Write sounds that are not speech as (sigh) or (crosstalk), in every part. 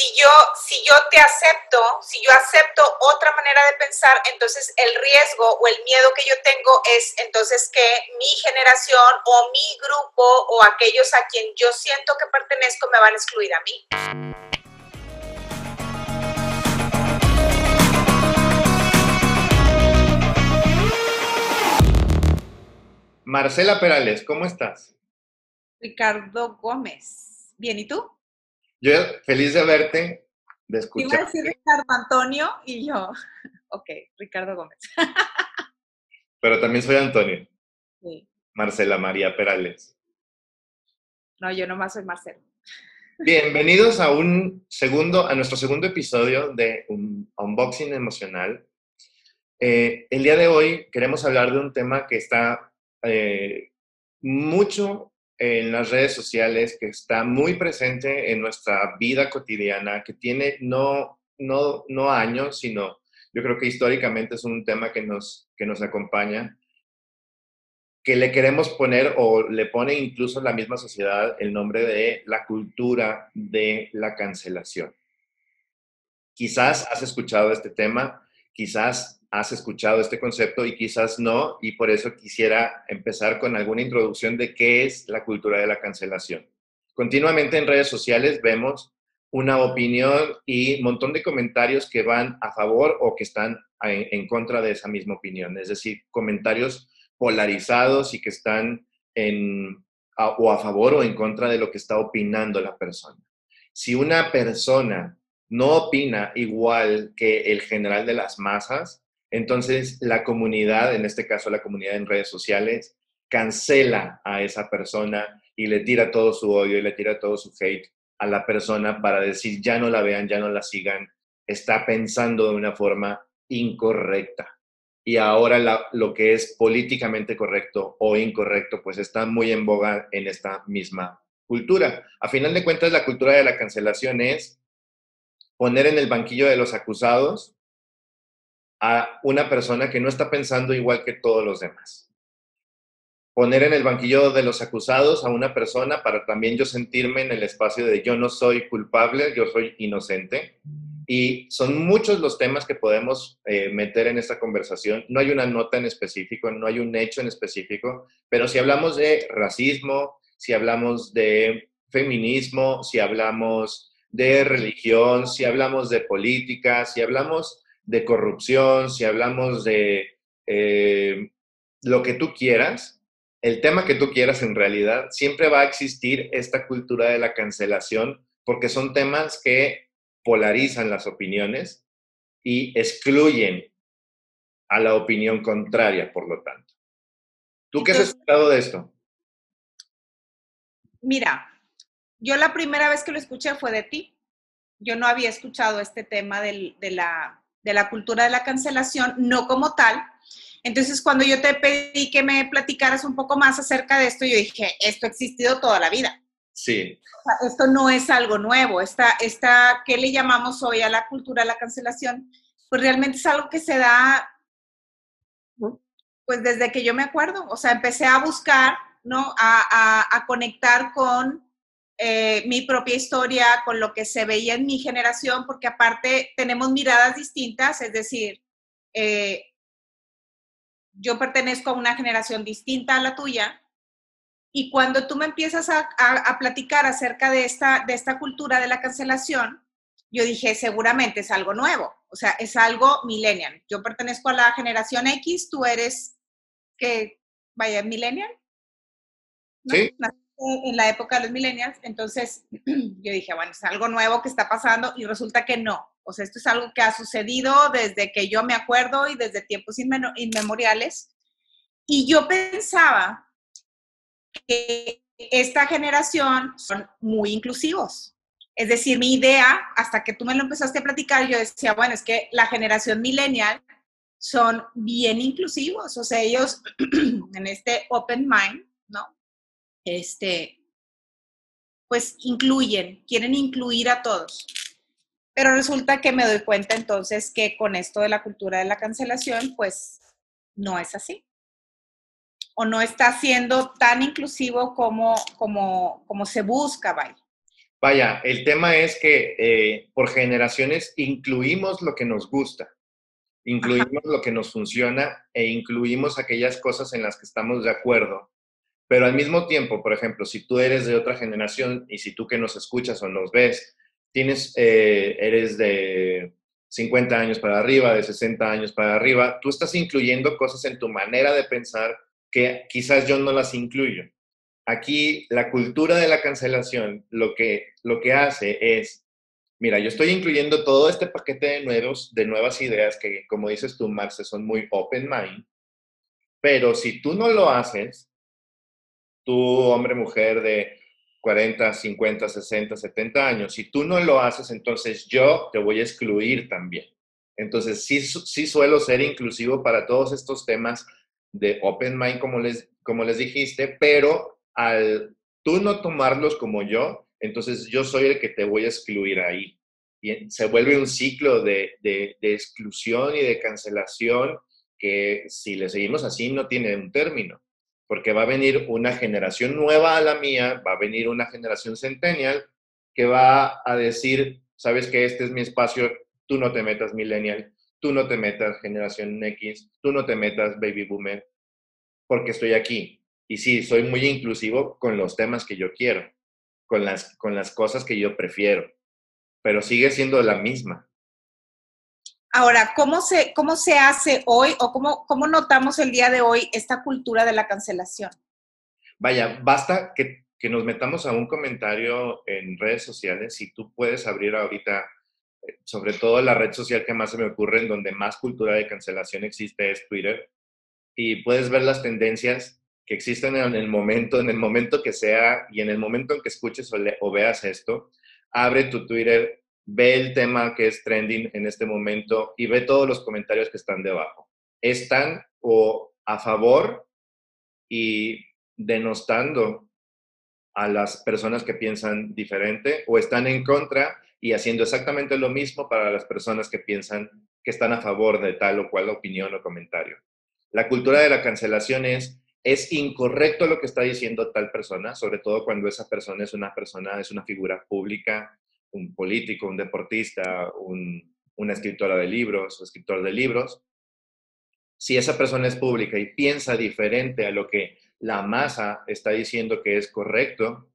si yo, si yo te acepto, si yo acepto otra manera de pensar, entonces el riesgo o el miedo que yo tengo es entonces que mi generación o mi grupo o aquellos a quien yo siento que pertenezco me van a excluir a mí. Marcela Perales, ¿cómo estás? Ricardo Gómez. Bien, ¿y tú? Yo feliz de verte, de escuchar. Iba a decir Ricardo Antonio y yo, (laughs) ok, Ricardo Gómez. Pero también soy Antonio. Sí. Marcela María Perales. No, yo nomás soy Marcelo. Bienvenidos a un segundo, a nuestro segundo episodio de un unboxing emocional. Eh, el día de hoy queremos hablar de un tema que está eh, mucho en las redes sociales, que está muy presente en nuestra vida cotidiana, que tiene no, no, no años, sino yo creo que históricamente es un tema que nos, que nos acompaña, que le queremos poner o le pone incluso la misma sociedad el nombre de la cultura de la cancelación. Quizás has escuchado este tema, quizás has escuchado este concepto y quizás no, y por eso quisiera empezar con alguna introducción de qué es la cultura de la cancelación. Continuamente en redes sociales vemos una opinión y un montón de comentarios que van a favor o que están en, contra de esa misma opinión, es decir, comentarios polarizados y que están en, o a favor o en contra de lo que está opinando la persona. Si una persona no opina igual que el general de las masas, entonces, la comunidad, en este caso la comunidad en redes sociales, cancela a esa persona y le tira todo su odio y le tira todo su hate a la persona para decir, ya no la vean, ya no la sigan, está pensando de una forma incorrecta. Y ahora lo que es políticamente correcto o incorrecto, pues está muy en boga en esta misma cultura. A final de cuentas, la cultura de la cancelación es poner en el banquillo de los acusados a una persona que no está pensando igual que todos los demás. Poner en el banquillo de los acusados a una persona para también yo sentirme en el espacio de yo no soy culpable, yo soy inocente. Y son muchos los temas que podemos eh, meter en esta conversación. No hay una nota en específico, no hay un hecho en específico, pero si hablamos de racismo, si hablamos de feminismo, si hablamos de religión, si hablamos de política, si hablamos de corrupción, si hablamos de eh, lo que tú quieras, el tema que tú quieras en realidad, siempre va a existir esta cultura de la cancelación porque son temas que polarizan las opiniones y excluyen a la opinión contraria, por lo tanto. ¿Tú qué has escuchado de esto? Mira, yo la primera vez que lo escuché fue de ti. Yo no había escuchado este tema de la de la cultura de la cancelación, no como tal. Entonces, cuando yo te pedí que me platicaras un poco más acerca de esto, yo dije, esto ha existido toda la vida. Sí. esto no es algo nuevo. Esta, esta, ¿Qué le llamamos hoy a la cultura de la cancelación? Pues realmente es algo que se da, pues desde que yo me acuerdo. O sea, empecé a buscar, ¿no? A, a, a conectar con eh, mi propia historia, con lo que se veía en mi generación, porque aparte tenemos miradas distintas, es decir, eh, yo pertenezco a una generación distinta a la tuya, y cuando tú me empiezas a, platicar acerca de esta, de esta cultura de la cancelación, yo dije, seguramente es algo nuevo, o sea, es algo millennial. Yo pertenezco a la generación X, tú eres que, vaya, millennial. Sí en la época de los millennials, entonces (clears throat) yo dije, bueno, es algo nuevo que está pasando y resulta que no. O sea, esto es algo que ha sucedido desde que yo me acuerdo y desde tiempos inmemoriales. Y yo pensaba que esta generación son muy inclusivos. Es decir, mi idea, hasta que tú me lo empezaste a platicar, yo decía, bueno, es que la generación millennial son bien inclusivos. O sea, ellos (clears throat) en este open mind. Este, pues incluyen, quieren incluir a todos. Pero resulta que me doy cuenta entonces que con esto de la cultura de la cancelación, pues no es así. O no está siendo tan inclusivo como, como, como se busca, vaya. Vaya, el tema es que eh, por generaciones incluimos lo que nos gusta, incluimos lo que nos funciona e incluimos aquellas cosas en las que estamos de acuerdo. Pero al mismo tiempo, por ejemplo, si tú eres de otra generación y si tú que nos escuchas o nos ves, tienes, eh, eres de 50 años para arriba, de 60 años para arriba, tú estás incluyendo cosas en tu manera de pensar que quizás yo no las incluyo. Aquí la cultura de la cancelación lo que, lo que hace es, mira, yo estoy incluyendo todo este paquete de, nuevos, de nuevas ideas que, como dices tú, Marce, son muy open mind, pero si tú no lo haces, tú, hombre, mujer de 40, 50, 60, 70 años, si tú no lo haces, entonces yo te voy a excluir también. Entonces, sí, sí suelo ser inclusivo para todos estos temas de open mind, como les, como les dijiste, pero al tú no tomarlos como yo, entonces yo soy el que te voy a excluir ahí. Y se vuelve un ciclo de, de, de exclusión y de cancelación que si le seguimos así no tiene un término, porque va a venir una generación nueva a la mía, va a venir una generación centennial que va a decir, sabes que este es mi espacio, tú no te metas millennial, tú no te metas generación X, tú no te metas baby boomer, porque estoy aquí. Y sí, soy muy inclusivo con los temas que yo quiero, con las, con las cosas que yo prefiero, pero sigue siendo la misma. Ahora, ¿cómo se, cómo se hace hoy o cómo, cómo notamos el día de hoy esta cultura de la cancelación? Vaya, basta que, que nos metamos a un comentario en redes sociales. Si tú puedes abrir ahorita sobre todo la red social que más se me ocurre, en donde más cultura de cancelación existe, es Twitter. Y puedes ver las tendencias que existen en el momento, en el momento que sea y en el momento en que escuches o, veas esto. Abre tu Twitter, ve el tema que es trending en este momento y ve todos los comentarios que están debajo. Están o a favor y denostando a las personas que piensan diferente o están en contra y haciendo exactamente lo mismo para las personas que piensan que están a favor de tal o cual opinión o comentario. La cultura de la cancelación es, es incorrecto lo que está diciendo tal persona, sobre todo cuando esa persona es una persona, es una figura pública, un político, un deportista, una escritora de libros o escritor de libros. Si esa persona es pública y piensa diferente a lo que la masa está diciendo que es correcto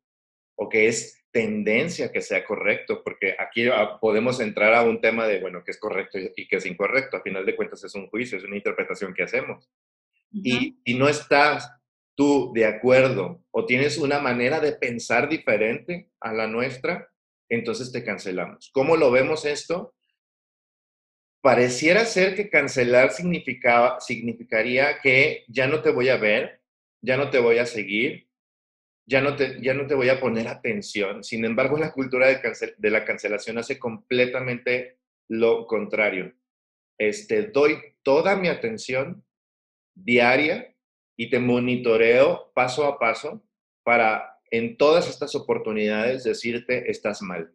o que es tendencia que sea correcto, porque aquí ah, podemos entrar a un tema de, bueno, qué es correcto y qué es incorrecto. A final de cuentas es un juicio, es una interpretación que hacemos. y, y no estás tú de acuerdo o tienes una manera de pensar diferente a la nuestra, entonces te cancelamos. ¿Cómo lo vemos esto? Pareciera ser que cancelar significaba, significaría que ya no te voy a ver, ya no te voy a seguir, ya no te, ya no te voy a poner atención. Sin embargo, la cultura de, la cancelación hace completamente lo contrario. Este, doy toda mi atención diaria y te monitoreo paso a paso para en todas estas oportunidades decirte, estás mal,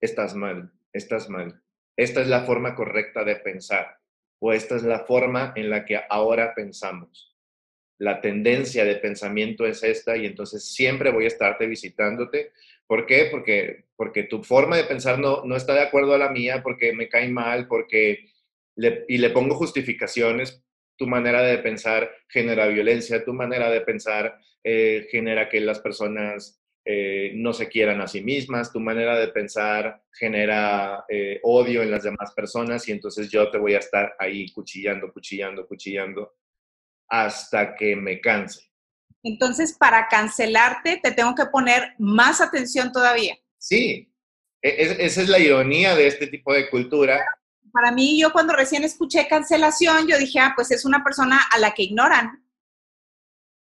estás mal, estás mal. Esta es la forma correcta de pensar o esta es la forma en la que ahora pensamos la tendencia de pensamiento es esta y entonces siempre voy a estarte visitándote. ¿Por qué? Porque, porque tu forma de pensar no, no está de acuerdo a la mía, porque me cae mal, porque y le pongo justificaciones. Tu manera de pensar genera violencia, tu manera de pensar eh, genera que las personas eh, no se quieran a sí mismas, tu manera de pensar genera eh, odio en las demás personas y entonces yo te voy a estar ahí cuchillando, cuchillando, cuchillando hasta que me canse. Entonces, para cancelarte, te tengo que poner más atención todavía. Sí, e, esa es la ironía de este tipo de cultura. Para mí, yo cuando recién escuché cancelación, yo dije, ah, pues es una persona a la que ignoran.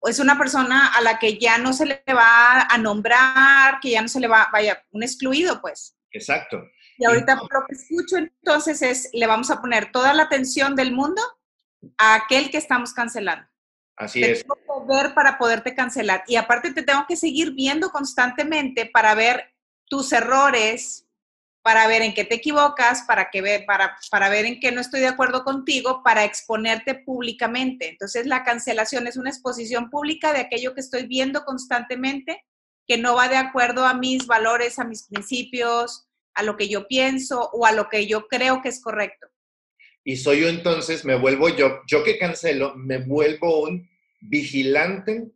Es una persona a la que ya no se le va a nombrar, que ya no se le va, vaya, un excluido, pues. Exacto. Y ahorita lo que escucho entonces es, le vamos a poner toda la atención del mundo a aquel que estamos cancelando. Así te es. Tengo ver para poderte cancelar. Y aparte te tengo que seguir viendo constantemente para ver tus errores, para ver en qué te equivocas, para, que ver, para, para ver en qué no estoy de acuerdo contigo, para exponerte públicamente. Entonces la cancelación es una exposición pública de aquello que estoy viendo constantemente que no va de acuerdo a mis valores, a mis principios, a lo que yo pienso o a lo que yo creo que es correcto. Y soy yo entonces, me vuelvo yo, yo que cancelo, me vuelvo un vigilante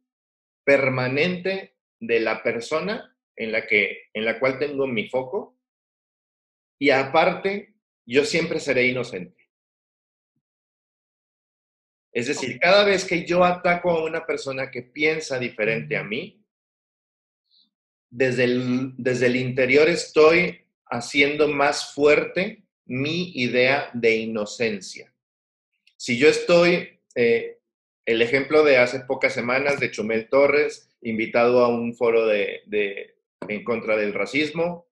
permanente de la persona en la, que, en la cual tengo mi foco. Y aparte, yo siempre seré inocente. Es decir, cada vez que yo ataco a una persona que piensa diferente a mí, desde el, desde el interior estoy haciendo más fuerte mi idea de inocencia. Si yo estoy, eh, el ejemplo de hace pocas semanas de Chumel Torres, invitado a un foro de, de, en contra del racismo,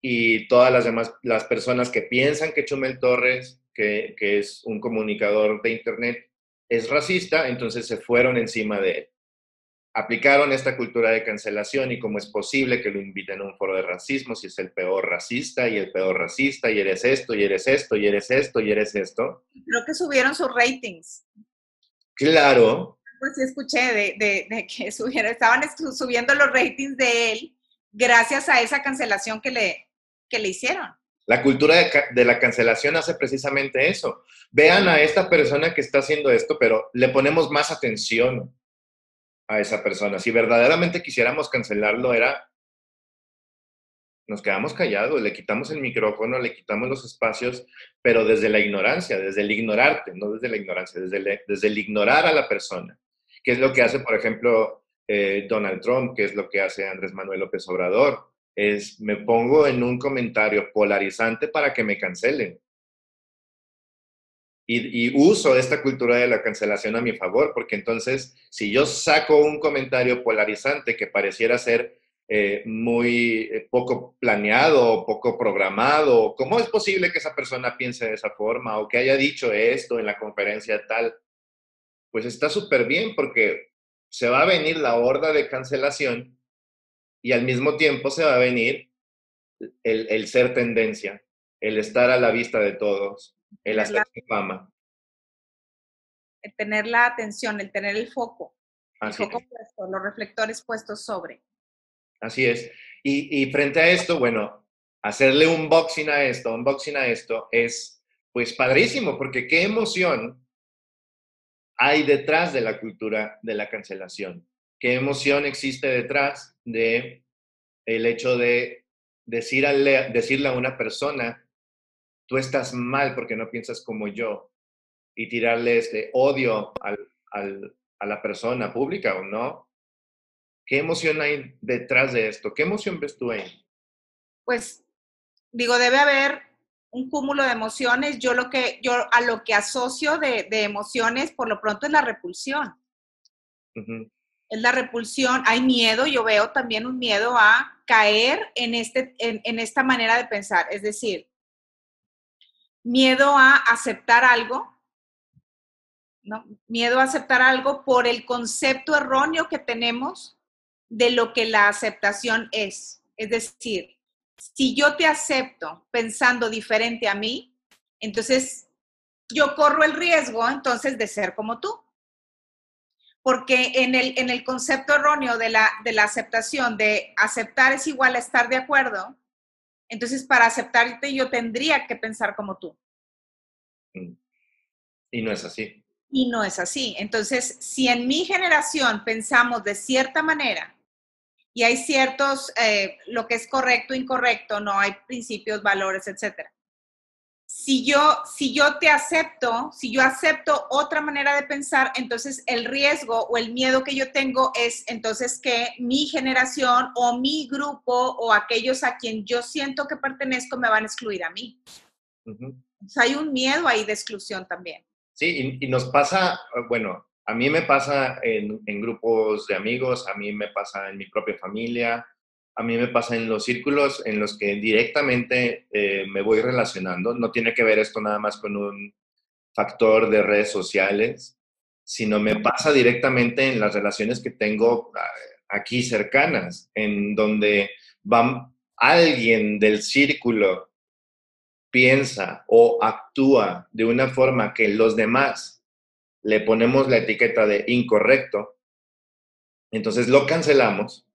y todas las demás, las personas que piensan que Chumel Torres, que, que es un comunicador de Internet, es racista, entonces se fueron encima de él. Aplicaron esta cultura de cancelación y cómo es posible que lo inviten a un foro de racismo si es el peor racista y el peor racista y eres esto y eres esto y eres esto y eres esto. Creo que subieron sus ratings. Claro. Pues sí escuché de, de, de que (laughs) subieron, estaban subiendo los ratings de él gracias a esa cancelación que le, que le hicieron. La cultura de, la cancelación hace precisamente eso. Vean a esta persona que está haciendo esto, pero le ponemos más atención a esa persona. Si verdaderamente quisiéramos cancelarlo, era, nos quedamos callados, le quitamos el micrófono, le quitamos los espacios, pero desde la ignorancia, desde el ignorarte, no desde la ignorancia, desde el, desde el ignorar a la persona. ¿Qué es lo que hace, por ejemplo, eh, Donald Trump? ¿Qué es lo que hace Andrés Manuel López Obrador? Es me pongo en un comentario polarizante para que me cancelen. Y, uso esta cultura de la cancelación a mi favor, porque entonces si yo saco un comentario polarizante que pareciera ser eh, muy eh, poco planeado, poco programado, ¿cómo es posible que esa persona piense de esa forma o que haya dicho esto en la conferencia tal? Pues está súper bien porque se va a venir la horda de cancelación y al mismo tiempo se va a venir el, el ser tendencia, el estar a la vista de todos, el hacer fama. El tener la atención, el tener el foco, Así el foco es. puesto, los reflectores puestos sobre. Así es. Y, y frente a esto, bueno, hacerle un unboxing a esto, unboxing a esto es pues padrísimo, porque qué emoción hay detrás de la cultura de la cancelación qué emoción existe detrás de el hecho de decirle, decirle a una persona, tú estás mal porque no piensas como yo, y tirarle este odio al, al, a la persona pública o no. ¿Qué emoción hay detrás de esto? ¿Qué emoción ves tú ahí? Pues digo, debe haber un cúmulo de emociones. Yo lo que, yo a lo que asocio de, de emociones, por lo pronto, es la repulsión. Uh -huh es la repulsión, hay miedo, yo veo también un miedo a caer en, este, en, en, esta manera de pensar, es decir, miedo a aceptar algo, ¿no? miedo a aceptar algo por el concepto erróneo que tenemos de lo que la aceptación es. Es decir, si yo te acepto pensando diferente a mí, entonces yo corro el riesgo entonces de ser como tú porque en el, en el concepto erróneo de la, de la aceptación, de aceptar es igual a estar de acuerdo, entonces para aceptarte yo tendría que pensar como tú. Mm. Y no es así. Y no es así. Entonces, si en mi generación pensamos de cierta manera y hay ciertos, eh, lo que es correcto, incorrecto, no hay principios, valores, etcétera si yo, si yo te acepto, si yo acepto otra manera de pensar, entonces el riesgo o el miedo que yo tengo es entonces que mi generación o mi grupo o aquellos a quien yo siento que pertenezco me van a excluir a mí. Uh -huh. Hay un miedo ahí de exclusión también. Sí, y, y nos pasa, bueno, a mí me pasa en, en grupos de amigos, a mí me pasa en mi propia familia, a mí me pasa en los círculos en los que directamente eh, me voy relacionando. No tiene que ver esto nada más con un factor de redes sociales, sino me pasa directamente en las relaciones que tengo ah, aquí cercanas, en donde van, alguien del círculo piensa o actúa de una forma que los demás le ponemos la etiqueta de incorrecto, entonces lo cancelamos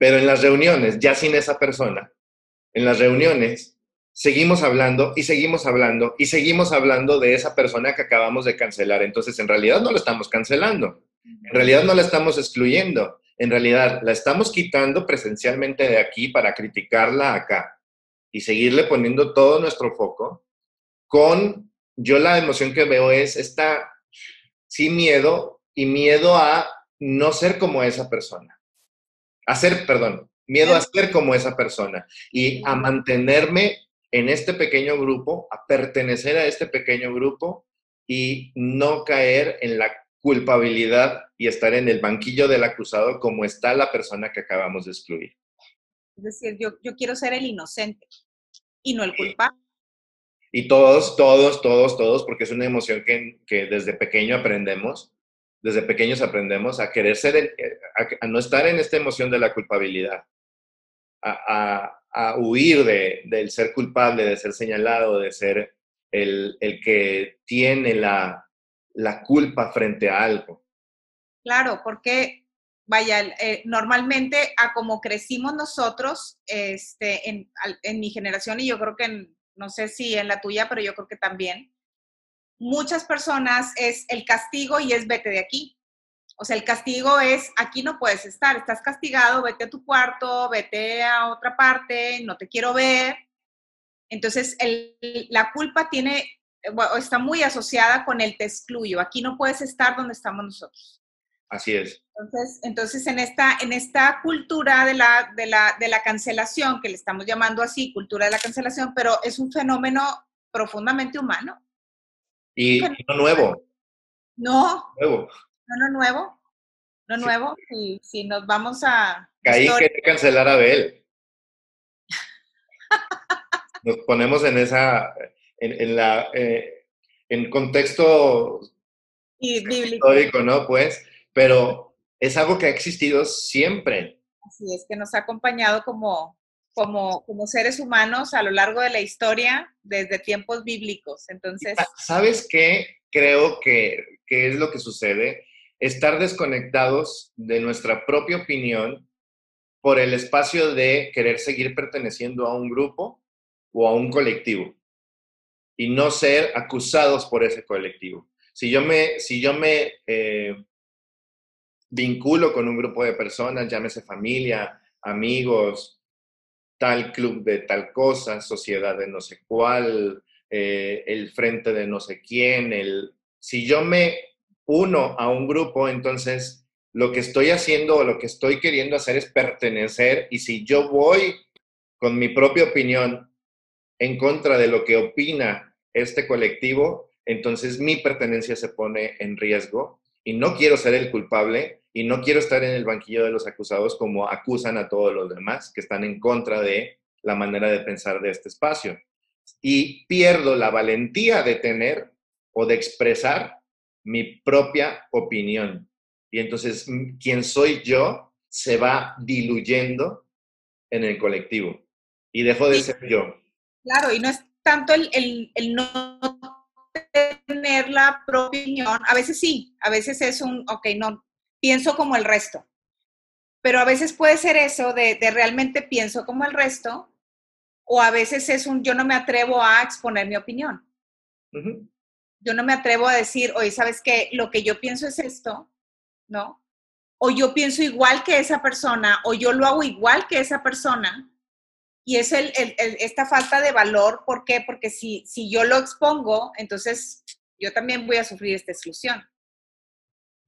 Pero en las reuniones, ya sin esa persona, en las reuniones, seguimos hablando y seguimos hablando y seguimos hablando de esa persona que acabamos de cancelar. Entonces, en realidad no la estamos cancelando, en realidad no la estamos excluyendo, en realidad la estamos quitando presencialmente de aquí para criticarla acá y seguirle poniendo todo nuestro foco con, yo la emoción que veo es esta, sí, miedo y miedo a no ser como esa persona. A ser, perdón, miedo a ser como esa persona y a mantenerme en este pequeño grupo, a pertenecer a este pequeño grupo y no caer en la culpabilidad y estar en el banquillo del acusado como está la persona que acabamos de excluir. Es decir, yo, yo quiero ser el inocente y no el culpable. Y todos, todos, todos, todos, porque es una emoción que, que desde pequeño aprendemos, desde pequeños aprendemos a querer ser, eh, a, no estar en esta emoción de la culpabilidad, a, a, huir de, del ser culpable, de ser señalado, de ser el, el que tiene la, la culpa frente a algo. Claro, porque vaya, eh, normalmente a como crecimos nosotros este, en, en, mi generación y yo creo que en, no sé si en la tuya, pero yo creo que también, muchas personas es el castigo y es vete de aquí. O sea, el castigo es aquí no puedes estar, estás castigado, vete a tu cuarto, vete a otra parte, no te quiero ver. Entonces, el, la culpa tiene, está muy asociada con el te excluyo, aquí no puedes estar donde estamos nosotros. Así es. Entonces, entonces en, esta, en esta cultura de la, de, la, de la cancelación, que le estamos llamando así, cultura de la cancelación, pero es un fenómeno profundamente humano. Y no nuevo. No. Nuevo. No, no nuevo. No nuevo. Si, si nos vamos a... Caí que cancelar a Abel. Nos ponemos en esa, en, en la, eh, en contexto y bíblico. histórico, ¿no? Pues, pero es algo que ha existido siempre. Así es, que nos ha acompañado como, como, como seres humanos a lo largo de la historia desde tiempos bíblicos. Entonces... ¿Sabes qué? Creo que, que es lo que sucede. Estar desconectados de nuestra propia opinión por el espacio de querer seguir perteneciendo a un grupo o a un colectivo y no ser acusados por ese colectivo. Si yo me, si yo me eh, vinculo con un grupo de personas, llámese familia, amigos, tal club de tal cosa, sociedad de no sé cuál, eh, el frente de no sé quién, el... si yo me uno a un grupo, entonces lo que estoy haciendo o lo que estoy queriendo hacer es pertenecer y si yo voy con mi propia opinión en contra de lo que opina este colectivo, entonces mi pertenencia se pone en riesgo y no quiero ser el culpable y no quiero estar en el banquillo de los acusados como acusan a todos los demás que están en contra de la manera de pensar de este espacio. Y pierdo la valentía de tener o de expresar mi propia opinión. Y entonces, quien soy yo se va diluyendo en el colectivo y dejo de ser yo. Claro, y no es tanto el, el, el no tener la propia opinión, a veces sí, a veces es un, ok, no, pienso como el resto. Pero a veces puede ser eso de, realmente pienso como el resto, o a veces es un yo no me atrevo a exponer mi opinión. Yo no me atrevo a decir, oye, ¿sabes qué? Lo que yo pienso es esto, ¿no? O yo pienso igual que esa persona, o yo lo hago igual que esa persona. Y es el, esta falta de valor, ¿por qué? Porque si, si yo lo expongo, entonces yo también voy a sufrir esta exclusión.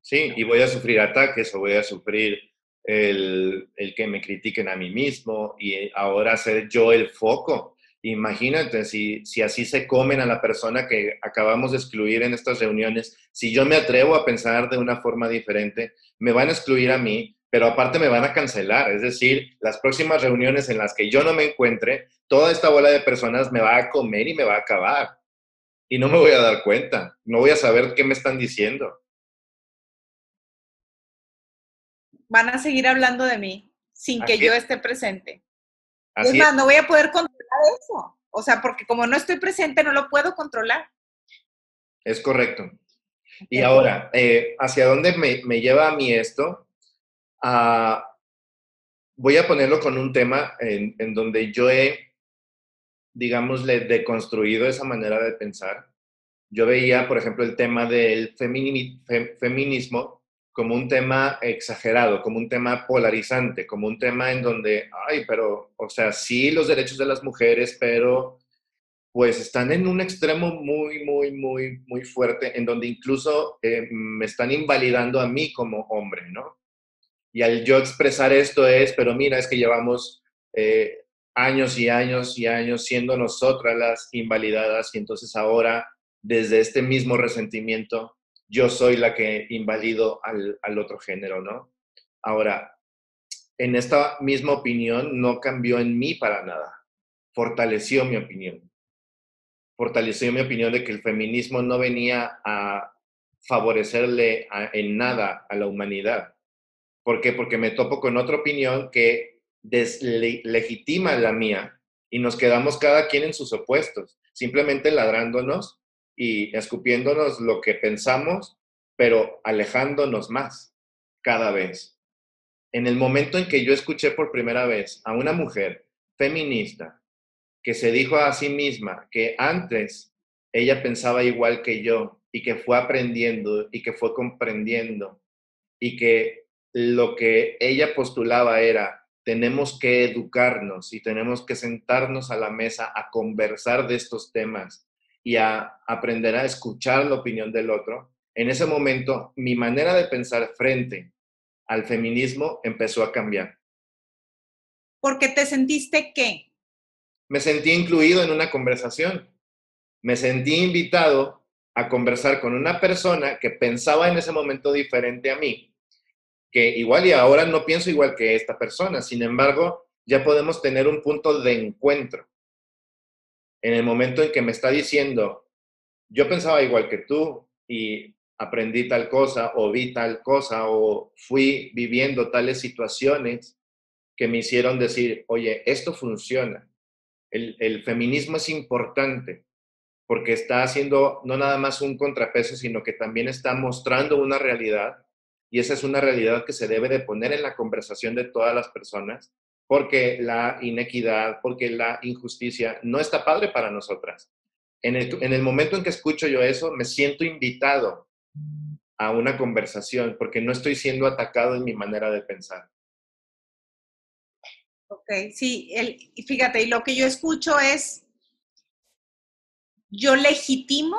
Sí, y voy a sufrir ataques o voy a sufrir el, el, que me critiquen a mí mismo y ahora ser yo el foco. Imagínate si, si así se comen a la persona que acabamos de excluir en estas reuniones, si yo me atrevo a pensar de una forma diferente, me van a excluir a mí, pero aparte me van a cancelar. Es decir, las próximas reuniones en las que yo no me encuentre, toda esta bola de personas me va a comer y me va a acabar. Y no me voy a dar cuenta, no voy a saber qué me están diciendo. Van a seguir hablando de mí sin que yo esté presente. es más, no voy a poder controlar eso. O sea, porque como no estoy presente, no lo puedo controlar. Es correcto. Y ahora, eh, ¿hacia dónde me, lleva a mí esto? A, voy a ponerlo con un tema en, en donde yo he, digámosle, deconstruido esa manera de pensar. Yo veía, por ejemplo, el tema del feminismo como un tema exagerado, como un tema polarizante, como un tema en donde, ay, pero, o sea, sí los derechos de las mujeres, pero pues están en un extremo muy, muy, muy, muy fuerte, en donde incluso eh, me están invalidando a mí como hombre, ¿no? Y al yo expresar esto es, pero mira, es que llevamos eh, años y años y años siendo nosotras las invalidadas y entonces ahora, desde este mismo resentimiento, yo soy la que invalido al, al otro género, ¿no? Ahora, en esta misma opinión no cambió en mí para nada, fortaleció mi opinión fortaleció mi opinión de que el feminismo no venía a favorecerle en nada a la humanidad. ¿Por qué? Porque me topo con otra opinión que deslegitima la mía y nos quedamos cada quien en sus opuestos, simplemente ladrándonos y escupiéndonos lo que pensamos, pero alejándonos más cada vez. En el momento en que yo escuché por primera vez a una mujer feminista que se dijo a sí misma que antes ella pensaba igual que yo y que fue aprendiendo y que fue comprendiendo y que lo que ella postulaba era tenemos que educarnos y tenemos que sentarnos a la mesa a conversar de estos temas y a aprender a escuchar la opinión del otro, en ese momento mi manera de pensar frente al feminismo empezó a cambiar. Porque te sentiste qué? me sentí incluido en una conversación. Me sentí invitado a conversar con una persona que pensaba en ese momento diferente a mí, que igual y ahora no pienso igual que esta persona, sin embargo, ya podemos tener un punto de encuentro. En el momento en que me está diciendo, yo pensaba igual que tú y aprendí tal cosa o vi tal cosa o fui viviendo tales situaciones que me hicieron decir, oye, esto funciona. El, feminismo es importante porque está haciendo no nada más un contrapeso, sino que también está mostrando una realidad y esa es una realidad que se debe de poner en la conversación de todas las personas porque la inequidad, porque la injusticia no está padre para nosotras. En el, en el momento en que escucho yo eso, me siento invitado a una conversación porque no estoy siendo atacado en mi manera de pensar. Ok, sí, fíjate, y lo que yo escucho es, yo legitimo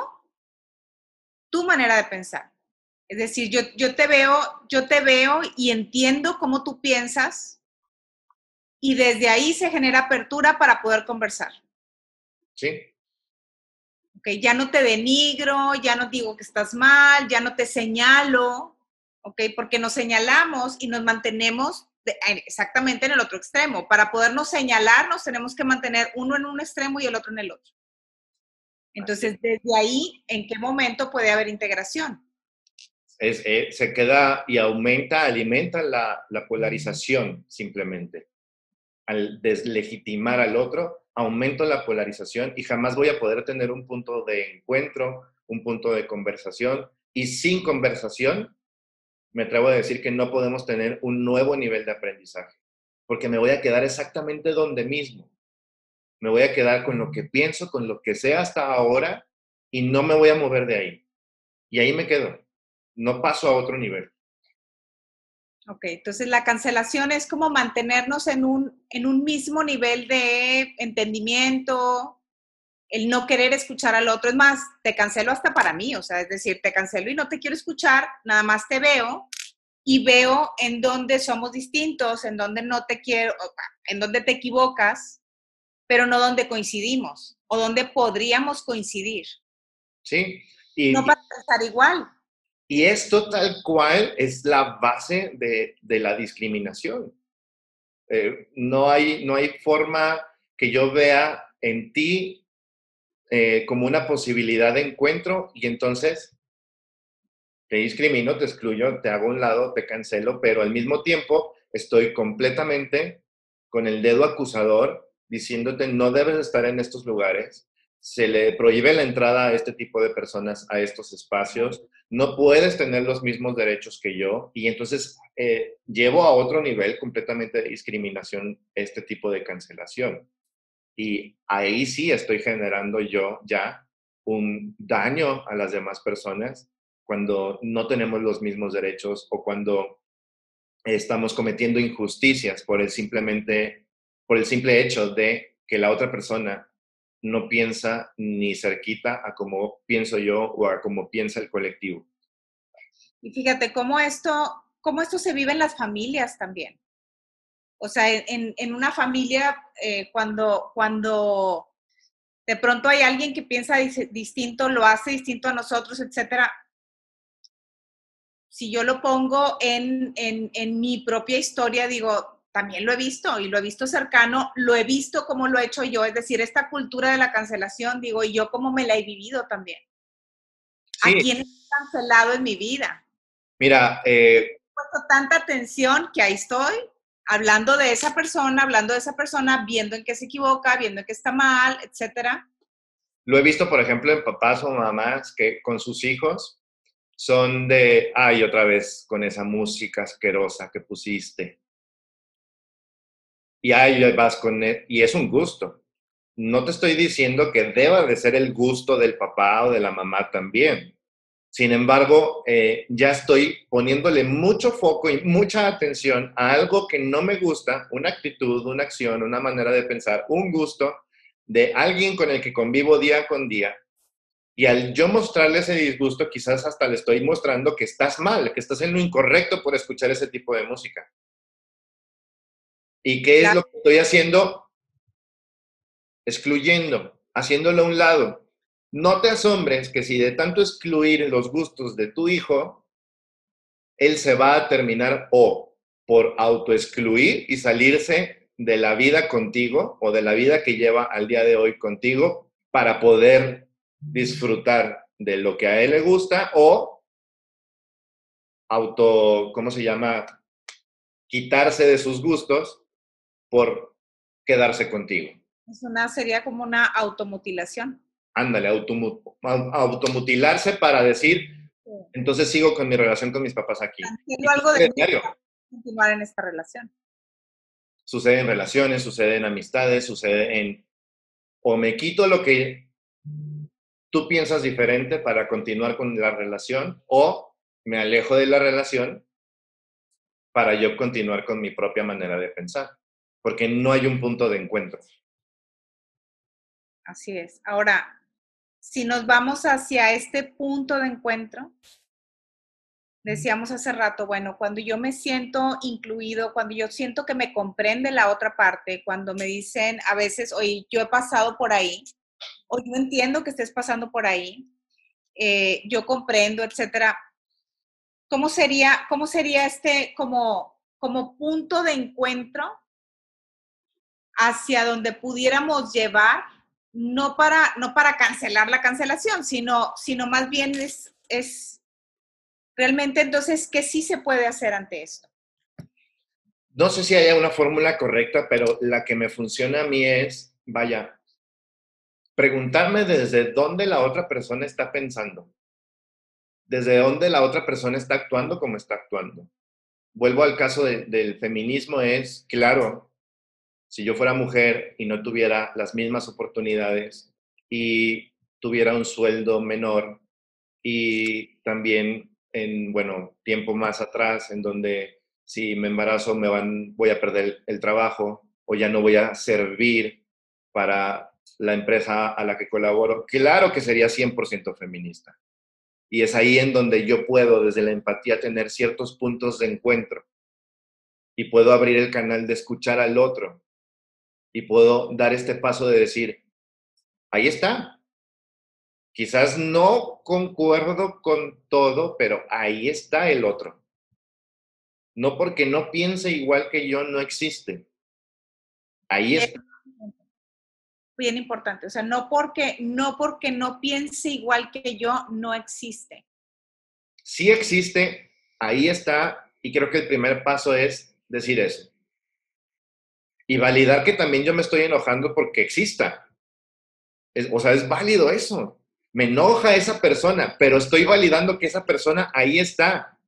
tu manera de pensar. Es decir, yo, yo te veo, yo te veo y entiendo cómo tú piensas y desde ahí se genera apertura para poder conversar. Sí. Ok, ya no te denigro, ya no digo que estás mal, ya no te señalo, ok, porque nos señalamos y nos mantenemos exactamente en el otro extremo. Para podernos señalar, nos tenemos que mantener uno en un extremo y el otro en el otro. Entonces, desde ahí, ¿en qué momento puede haber integración? Eh, se queda y aumenta, alimenta la, la polarización simplemente. Al deslegitimar al otro, aumento la polarización y jamás voy a poder tener un punto de encuentro, un punto de conversación. Y sin conversación me atrevo a decir que no podemos tener un nuevo nivel de aprendizaje, porque me voy a quedar exactamente donde mismo. Me voy a quedar con lo que pienso, con lo que sé hasta ahora y no me voy a mover de ahí. Y ahí me quedo. No paso a otro nivel. Ok, entonces la cancelación es como mantenernos en un, en un mismo nivel de entendimiento, el no querer escuchar al otro. Es más, te cancelo hasta para mí, o sea, es decir, te cancelo y no te quiero escuchar, nada más te veo y veo en dónde somos distintos, en dónde no te quiero, en dónde te equivocas, pero no dónde coincidimos o dónde podríamos coincidir. Sí. Y, no para pensar igual. Y esto tal cual es la base de, la discriminación. Eh, no, hay, no hay forma que yo vea en ti eh, como una posibilidad de encuentro y entonces te discrimino, te excluyo, te hago un lado, te cancelo, pero al mismo tiempo estoy completamente con el dedo acusador diciéndote no debes estar en estos lugares, se le prohíbe la entrada a este tipo de personas a estos espacios, no puedes tener los mismos derechos que yo y entonces eh, llevo a otro nivel completamente de discriminación este tipo de cancelación. Y ahí sí estoy generando yo ya un daño a las demás personas cuando no tenemos los mismos derechos o cuando estamos cometiendo injusticias por el simplemente por el simple hecho de que la otra persona no piensa ni cerquita a cómo pienso yo o a cómo piensa el colectivo. Y fíjate cómo esto, cómo esto se vive en las familias también. O sea, en, en una familia, eh, cuando, cuando de pronto hay alguien que piensa distinto, lo hace distinto a nosotros, etcétera. Si yo lo pongo en, en, en mi propia historia, digo, también lo he visto y lo he visto cercano, lo he visto como lo he hecho yo, es decir, esta cultura de la cancelación, digo, y yo como me la he vivido también. ¿A quién he cancelado en mi vida? Mira, eh, he puesto tanta atención que ahí estoy hablando de esa persona, hablando de esa persona, viendo en qué se equivoca, viendo en qué está mal, etcétera. Lo he visto, por ejemplo, en papás o mamás que con sus hijos son de, ay, otra vez con esa música asquerosa que pusiste y ahí vas con él, y es un gusto. No te estoy diciendo que deba de ser el gusto del papá o de la mamá también. Sin embargo, eh, ya estoy poniéndole mucho foco y mucha atención a algo que no me gusta, una actitud, una acción, una manera de pensar, un gusto de alguien con el que convivo día con día. Y al yo mostrarle ese disgusto, quizás hasta le estoy mostrando que estás mal, que estás en lo incorrecto por escuchar ese tipo de música. ¿Y qué es lo que estoy haciendo? Excluyendo, haciéndolo a un lado. No te asombres que si de tanto excluir los gustos de tu hijo, él se va a terminar o por autoexcluir y salirse de la vida contigo o de la vida que lleva al día de hoy contigo para poder disfrutar de lo que a él le gusta o auto, ¿cómo se llama? Quitarse de sus gustos por quedarse contigo. Es una, sería como una automutilación. Ándale, automutilarse para decir, entonces sigo con mi relación con mis papás aquí. algo de continuar en esta relación. Sucede en relaciones, sucede en amistades, sucede en, o me quito lo que tú piensas diferente para continuar con la relación, o me alejo de la relación para yo continuar con mi propia manera de pensar porque no hay un punto de encuentro. Así es. Ahora, si nos vamos hacia este punto de encuentro, decíamos hace rato, bueno, cuando yo me siento incluido, cuando yo siento que me comprende la otra parte, cuando me dicen a veces, oye, yo he pasado por ahí, o yo entiendo que estés pasando por ahí, eh, yo comprendo, etcétera. ¿Cómo sería, cómo sería este como, como punto de encuentro hacia donde pudiéramos llevar, no para, no para cancelar la cancelación, sino, sino más bien es, es realmente entonces, ¿qué sí se puede hacer ante esto? No sé si haya una fórmula correcta, pero la que me funciona a mí es, vaya, preguntarme desde dónde la otra persona está pensando, desde dónde la otra persona está actuando como está actuando. Vuelvo al caso del feminismo, es, claro, si yo fuera mujer y no tuviera las mismas oportunidades y tuviera un sueldo menor y también en, bueno, tiempo más atrás, en donde si me embarazo me van, voy a perder el trabajo o ya no voy a servir para la empresa a la que colaboro, claro que sería 100% feminista. Y es ahí en donde yo puedo, desde la empatía, tener ciertos puntos de encuentro y puedo abrir el canal de escuchar al otro y puedo dar este paso de decir, ahí está. Quizás no concuerdo con todo, pero ahí está el otro. No porque no piense igual que yo no existe. Ahí está. Bien importante, o sea, no porque no porque no piense igual que yo no existe. Sí existe, ahí está y creo que el primer paso es decir eso y validar que también yo me estoy enojando porque exista. o sea, es válido eso. Me enoja esa persona, pero estoy validando que esa persona ahí está.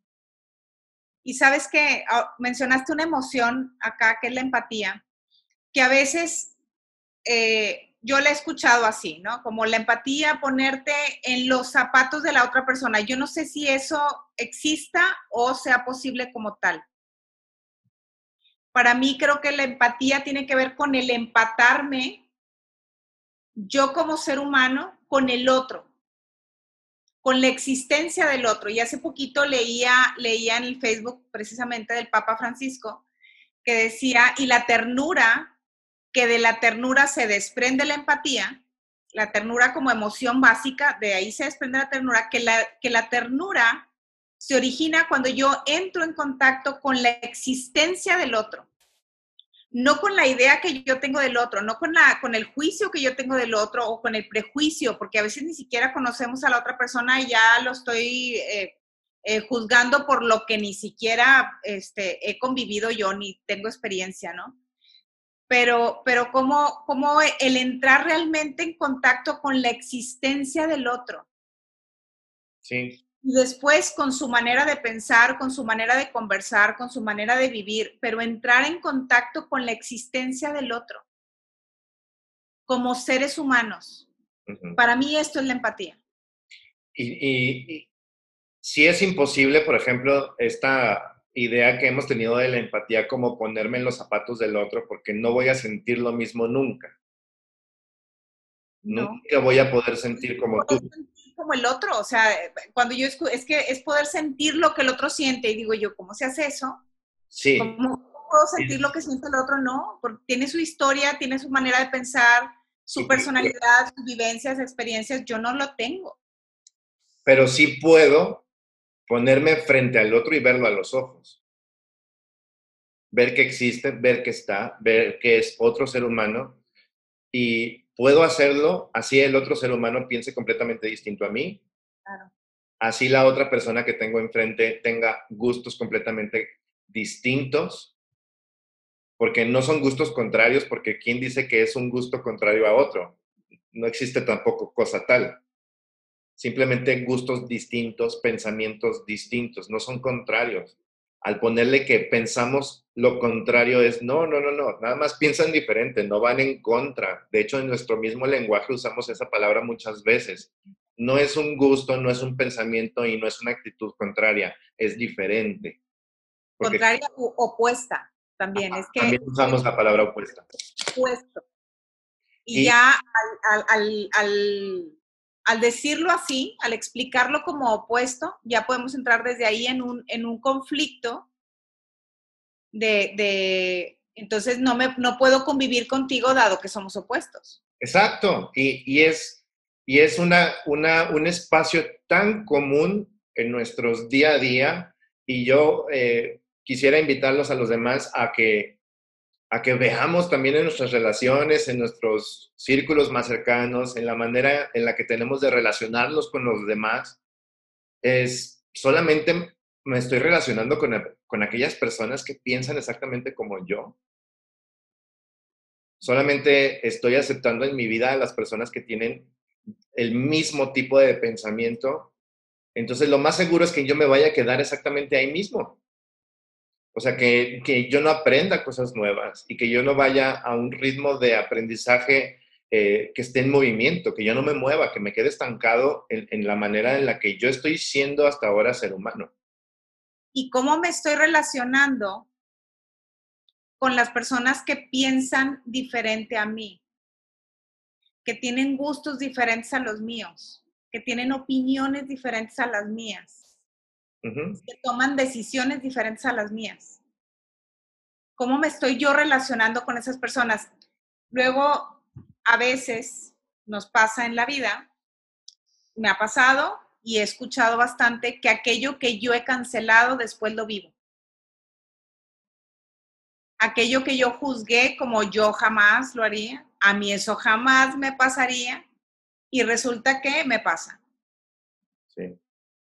Y sabes que ah, mencionaste una emoción acá, que es la empatía, que a veces eh, yo la he escuchado así, ¿no? Como la empatía, ponerte en los zapatos de la otra persona. Yo no sé si eso exista o sea posible como tal. Para mí creo que la empatía tiene que ver con el empatarme yo como ser humano con el otro, con la existencia del otro. Y hace poquito leía, leía en el Facebook precisamente del Papa Francisco que decía, y la ternura, que de la ternura se desprende la empatía, la ternura como emoción básica, de ahí se desprende la ternura, que la, que la ternura se origina cuando yo entro en contacto con la existencia del otro no con la idea que yo tengo del otro, no con, la, con el juicio que yo tengo del otro o con el prejuicio, porque a veces ni siquiera conocemos a la otra persona y ya lo estoy eh, eh, juzgando por lo que ni siquiera este, he convivido yo ni tengo experiencia, ¿no? Pero, pero como, como el entrar realmente en contacto con la existencia del otro. Sí y después con su manera de pensar, con su manera de conversar, con su manera de vivir, pero entrar en contacto con la existencia del otro como seres humanos. Para mí esto es la empatía. Y, si es imposible, por ejemplo, esta idea que hemos tenido de la empatía como ponerme en los zapatos del otro porque no voy a sentir lo mismo nunca. Nunca voy a poder sentir como tú como el otro, o sea, cuando yo es que es poder sentir lo que el otro siente y digo yo, ¿cómo se hace eso? Sí. ¿Cómo puedo sentir lo que siente el otro? No, porque tiene su historia, tiene su manera de pensar, su personalidad, sus vivencias, experiencias, yo no lo tengo. Pero sí puedo ponerme frente al otro y verlo a los ojos. Ver que existe, ver que está, ver que es otro ser humano y puedo hacerlo así el otro ser humano piense completamente distinto a mí. Así la otra persona que tengo enfrente tenga gustos completamente distintos, porque no son gustos contrarios, porque ¿quién dice que es un gusto contrario a otro? No existe tampoco cosa tal. Simplemente gustos distintos, pensamientos distintos, no son contrarios al ponerle que pensamos lo contrario es, no, no, no, no, nada más piensan diferente, no van en contra. De hecho, en nuestro mismo lenguaje usamos esa palabra muchas veces. No es un gusto, no es un pensamiento y no es una actitud contraria, es diferente. contraria u opuesta también. es que, también usamos la palabra opuesta. Opuesto. Y, ya al, al al decirlo así, al explicarlo como opuesto, ya podemos entrar desde ahí en un, en un conflicto de, entonces no, me, no puedo convivir contigo dado que somos opuestos. Exacto, y, es, y es una, una, un espacio tan común en nuestros día a día y yo eh, quisiera invitarlos a los demás a que a que veamos también en nuestras relaciones, en nuestros círculos más cercanos, en la manera en la que tenemos de relacionarnos con los demás, es solamente me estoy relacionando con, con aquellas personas que piensan exactamente como yo. Solamente estoy aceptando en mi vida a las personas que tienen el mismo tipo de pensamiento. Entonces, lo más seguro es que yo me vaya a quedar exactamente ahí mismo. O sea, que, yo no aprenda cosas nuevas y que yo no vaya a un ritmo de aprendizaje eh, que esté en movimiento, que yo no me mueva, que me quede estancado en, la manera en la que yo estoy siendo hasta ahora ser humano. ¿Y cómo me estoy relacionando con las personas que piensan diferente a mí, que tienen gustos diferentes a los míos, que tienen opiniones diferentes a las mías? Que toman decisiones diferentes a las mías. ¿Cómo me estoy yo relacionando con esas personas? Luego, a veces nos pasa en la vida, me ha pasado y he escuchado bastante que aquello que yo he cancelado después lo vivo. Aquello que yo juzgué como yo jamás lo haría, a mí eso jamás me pasaría y resulta que me pasa. Sí.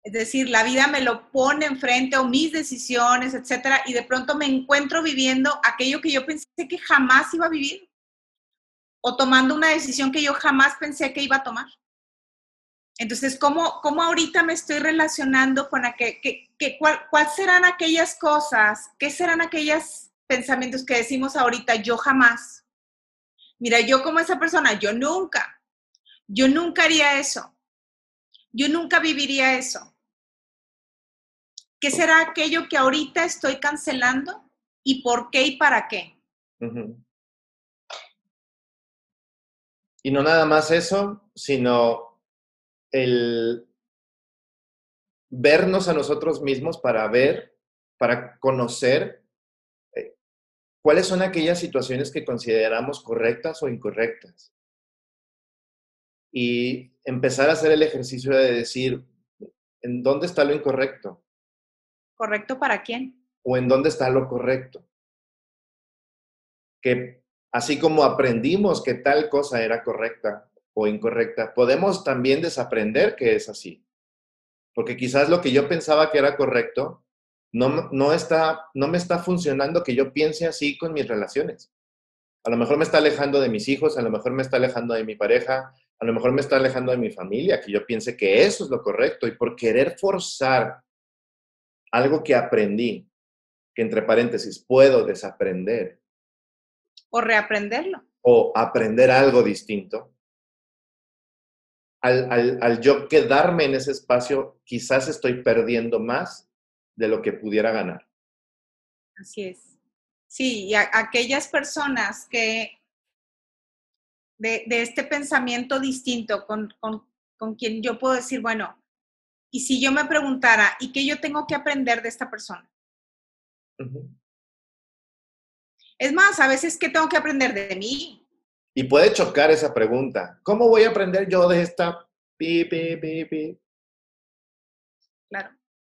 Es decir, la vida me lo pone enfrente o mis decisiones, etcétera, y de pronto me encuentro viviendo aquello que yo pensé que jamás iba a vivir. o tomando una decisión que yo jamás pensé que iba a tomar. Entonces, ¿cómo, cómo ahorita me estoy relacionando con aquel, que, serán aquellas cosas, qué serán aquellos pensamientos que decimos ahorita, yo jamás? Mira, yo como esa persona, yo nunca, yo nunca haría eso, yo nunca viviría eso. ¿Qué será aquello que ahorita estoy cancelando y por qué y para qué? Y no nada más eso, sino el vernos a nosotros mismos para ver, para conocer eh, cuáles son aquellas situaciones que consideramos correctas o incorrectas. Y empezar a hacer el ejercicio de decir, ¿en dónde está lo incorrecto? ¿Correcto para quién? O en dónde está lo correcto. Que así como aprendimos que tal cosa era correcta, o incorrecta, podemos también desaprender que es así. Porque quizás lo que yo pensaba que era correcto no, no, está, no me está funcionando que yo piense así con mis relaciones. A lo mejor me está alejando de mis hijos, a lo mejor me está alejando de mi pareja, a lo mejor me está alejando de mi familia, que yo piense que eso es lo correcto. Y por querer forzar algo que aprendí, que entre paréntesis puedo desaprender. O reaprenderlo. O aprender algo distinto, al, yo quedarme en ese espacio, quizás estoy perdiendo más de lo que pudiera ganar. Así es. Sí, y aquellas personas que de, este pensamiento distinto con, quien yo puedo decir, bueno, y si yo me preguntara, ¿y qué yo tengo que aprender de esta persona? Es más, a veces, ¿qué tengo que aprender de mí? Y puede chocar esa pregunta. ¿Cómo voy a aprender yo de esta pi, pi, pi, pi? Claro.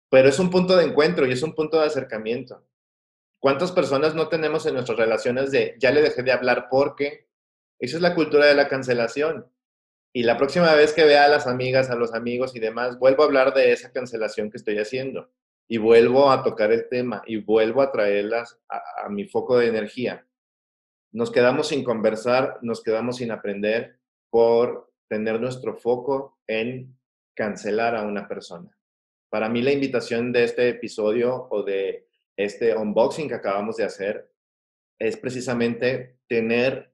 Pero es un punto de encuentro y es un punto de acercamiento. ¿Cuántas personas no tenemos en nuestras relaciones de ya le dejé de hablar porque? Esa es la cultura de la cancelación. Y la próxima vez que vea a las amigas, a los amigos y demás, vuelvo a hablar de esa cancelación que estoy haciendo. Y vuelvo a tocar el tema y vuelvo a traerlas a mi foco de energía nos quedamos sin conversar, nos quedamos sin aprender por tener nuestro foco en cancelar a una persona. Para mí la invitación de este episodio o de este unboxing que acabamos de hacer es precisamente tener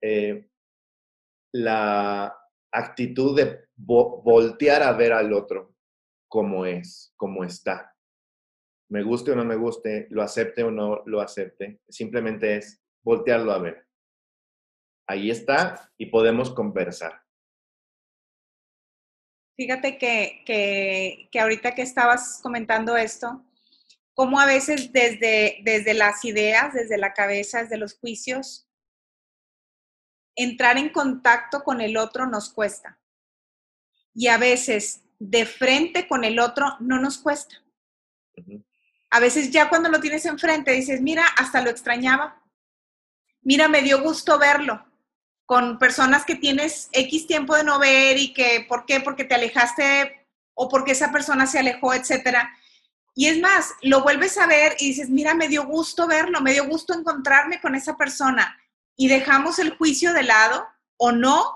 eh, la actitud de voltear a ver al otro como es, como está. Me guste o no me guste, lo acepte o no lo acepte, simplemente es voltearlo a ver. Ahí está y podemos conversar. Fíjate que, que, que ahorita que estabas comentando esto, como a veces desde, desde las ideas, desde la cabeza, desde los juicios, entrar en contacto con el otro nos cuesta. Y a veces de frente con el otro no nos cuesta. A veces ya cuando lo tienes enfrente dices, mira, hasta lo extrañaba mira, me dio gusto verlo con personas que tienes X tiempo de no ver y que, ¿por qué? Porque te alejaste o porque esa persona se alejó, etcétera. Y es más, lo vuelves a ver y dices, mira, me dio gusto verlo, me dio gusto encontrarme con esa persona. Y dejamos el juicio de lado o no,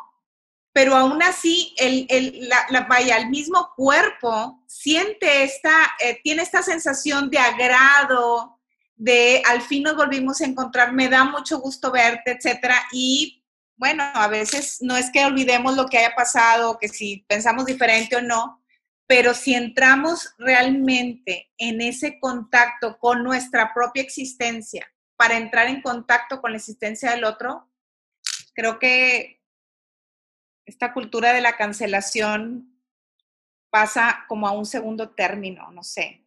pero aún así, el, el, la, vaya, el mismo cuerpo siente esta, eh, tiene esta sensación de agrado, de al fin nos volvimos a encontrar, me da mucho gusto verte, etcétera. Y bueno, a veces no es que olvidemos lo que haya pasado, que si pensamos diferente o no, pero si entramos realmente en ese contacto con nuestra propia existencia para entrar en contacto con la existencia del otro, creo que esta cultura de la cancelación pasa como a un segundo término, no sé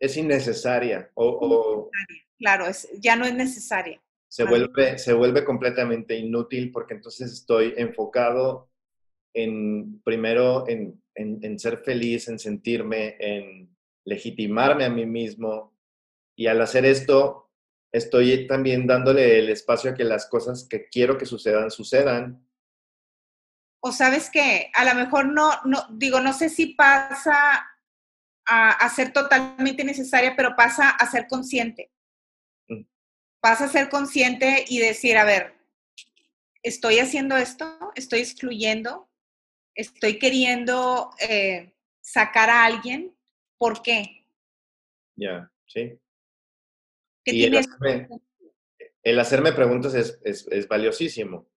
es innecesaria o, claro, es, ya no es necesaria. Se vuelve, se vuelve completamente inútil porque entonces estoy enfocado en, primero, en, en, ser feliz, en sentirme, en legitimarme a mí mismo. Y al hacer esto, estoy también dándole el espacio a que las cosas que quiero que sucedan, sucedan. O sabes que a lo mejor no, no, digo, no sé si pasa a, ser totalmente necesaria, pero pasa a ser consciente. Mm. Pasa a ser consciente y decir, a ver, estoy haciendo esto, estoy excluyendo, estoy queriendo eh, sacar a alguien, ¿por qué? Ya, sí. Y el hacerme, preguntas es, es valiosísimo.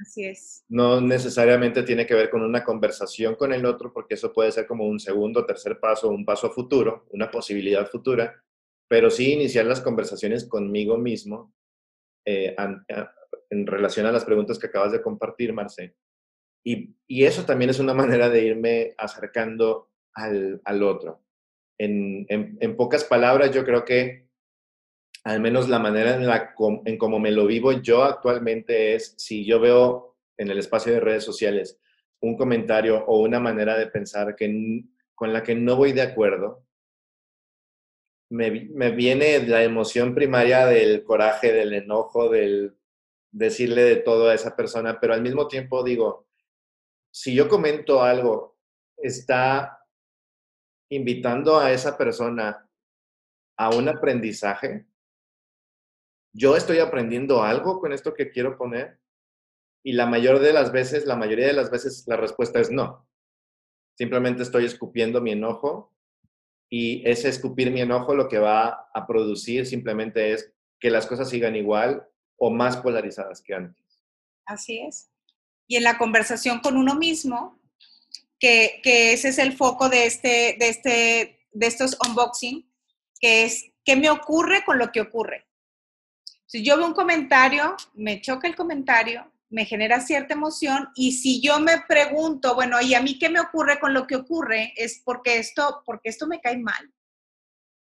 Así es. No necesariamente tiene que ver con una conversación con el otro, porque eso puede ser como un segundo, tercer paso, un paso a futuro, una posibilidad futura, pero sí iniciar las conversaciones conmigo mismo eh, en relación a las preguntas que acabas de compartir, Marce. Y, eso también es una (laughs) manera de irme acercando al, otro. En, en, pocas palabras, yo creo que al menos la manera en, la, en cómo me lo vivo yo actualmente es, si yo veo en el espacio de redes sociales un comentario o una manera de pensar que, con la que no voy de acuerdo, me, me viene la emoción primaria del coraje, del enojo, del decirle de todo a esa persona, pero al mismo tiempo digo, si yo comento algo, está invitando a esa persona a un aprendizaje, yo estoy aprendiendo algo con esto que quiero poner y la mayor de las veces, la mayoría de las veces la respuesta es no. Simplemente estoy escupiendo mi enojo y ese escupir mi enojo lo que va a producir simplemente es que las cosas sigan igual o más polarizadas que antes. Así es. Y en la conversación con uno mismo, que, ese es el foco de, este, de, este, de estos unboxing, que es qué me ocurre con lo que ocurre. Si yo veo un comentario, me choca el comentario, me genera cierta emoción y si yo me pregunto, bueno, ¿y a mí qué me ocurre con lo que ocurre? Es porque esto, porque esto me cae mal.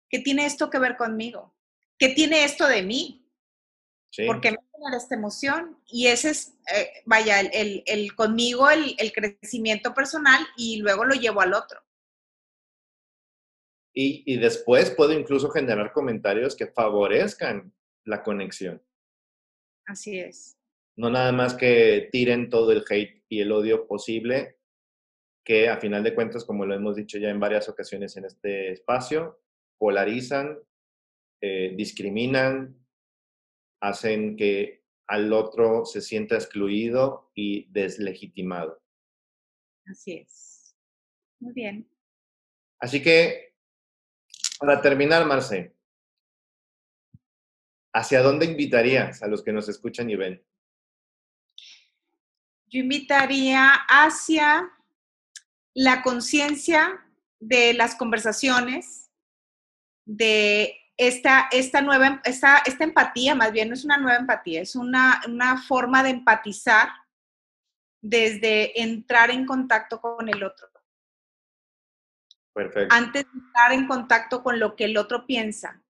¿Qué tiene esto que ver conmigo? ¿Qué tiene esto de mí? Sí. Porque me genera esta emoción y ese es, eh, vaya, el, el, conmigo, el, el, crecimiento personal y luego lo llevo al otro. Y, y después puedo incluso generar comentarios que favorezcan la conexión. Así es. No nada más que tiren todo el hate y el odio posible, que a final de cuentas, como lo hemos dicho ya en varias ocasiones en este espacio, polarizan, eh, discriminan, hacen que al otro se sienta excluido y deslegitimado. Así es. Muy bien. Así que, para terminar, Marce, ¿hacia dónde invitarías a los que nos escuchan y ven? Yo invitaría hacia la conciencia de las conversaciones, de esta, esta nueva, esta, esta empatía, más bien no es una nueva empatía, es una, una forma de empatizar desde entrar en contacto con el otro. Perfecto. Antes de entrar en contacto con lo que el otro piensa,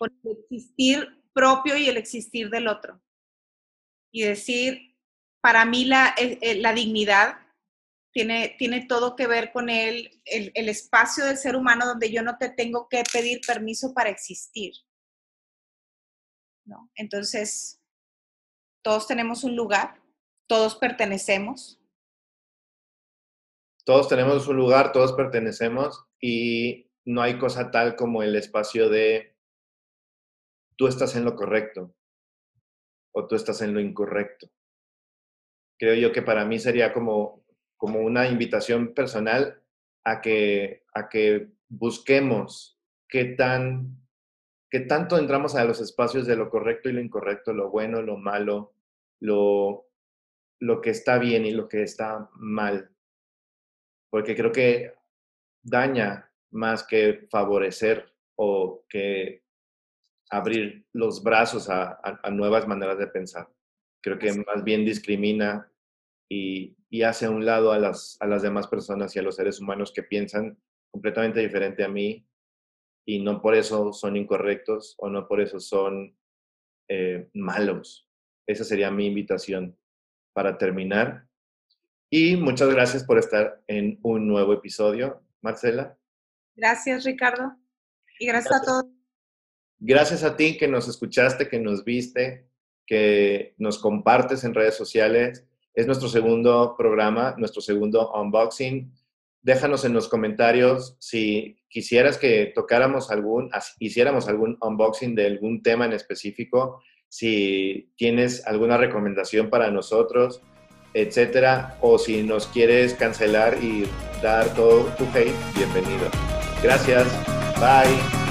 el existir propio y el existir del otro. Y decir, para mí la, eh, eh, la dignidad tiene, tiene, todo que ver con el, el, el, espacio del ser humano donde yo no te tengo que pedir permiso para existir. ¿No? Entonces, todos tenemos un lugar, todos pertenecemos. Todos tenemos un lugar, todos pertenecemos y no hay cosa tal como el espacio de tú estás en lo correcto o tú estás en lo incorrecto. Creo yo que para mí sería como, como una invitación personal a que, a que busquemos qué, tan, qué tanto entramos a los espacios de lo correcto y lo incorrecto, lo bueno, lo malo, lo, lo que está bien y lo que está mal. Porque creo que daña más que favorecer o que abrir los brazos a, nuevas maneras de pensar. Creo que más bien discrimina y, hace a un lado a las, a las demás personas y a los seres humanos que piensan completamente diferente a mí y no por eso son incorrectos o no por eso son eh, malos. Esa sería mi invitación para terminar. Y muchas gracias por estar en un nuevo episodio, Marcela. Gracias, Ricardo. Y gracias. a todos Gracias a ti que nos escuchaste, que nos viste, que nos compartes en redes sociales. Es nuestro segundo programa, nuestro segundo unboxing. Déjanos en los comentarios si quisieras que tocáramos algún, hiciéramos algún unboxing de algún tema en específico. si tienes alguna recomendación para nosotros, etcétera, o si nos quieres cancelar y dar todo tu hate, bienvenido. Gracias. Bye.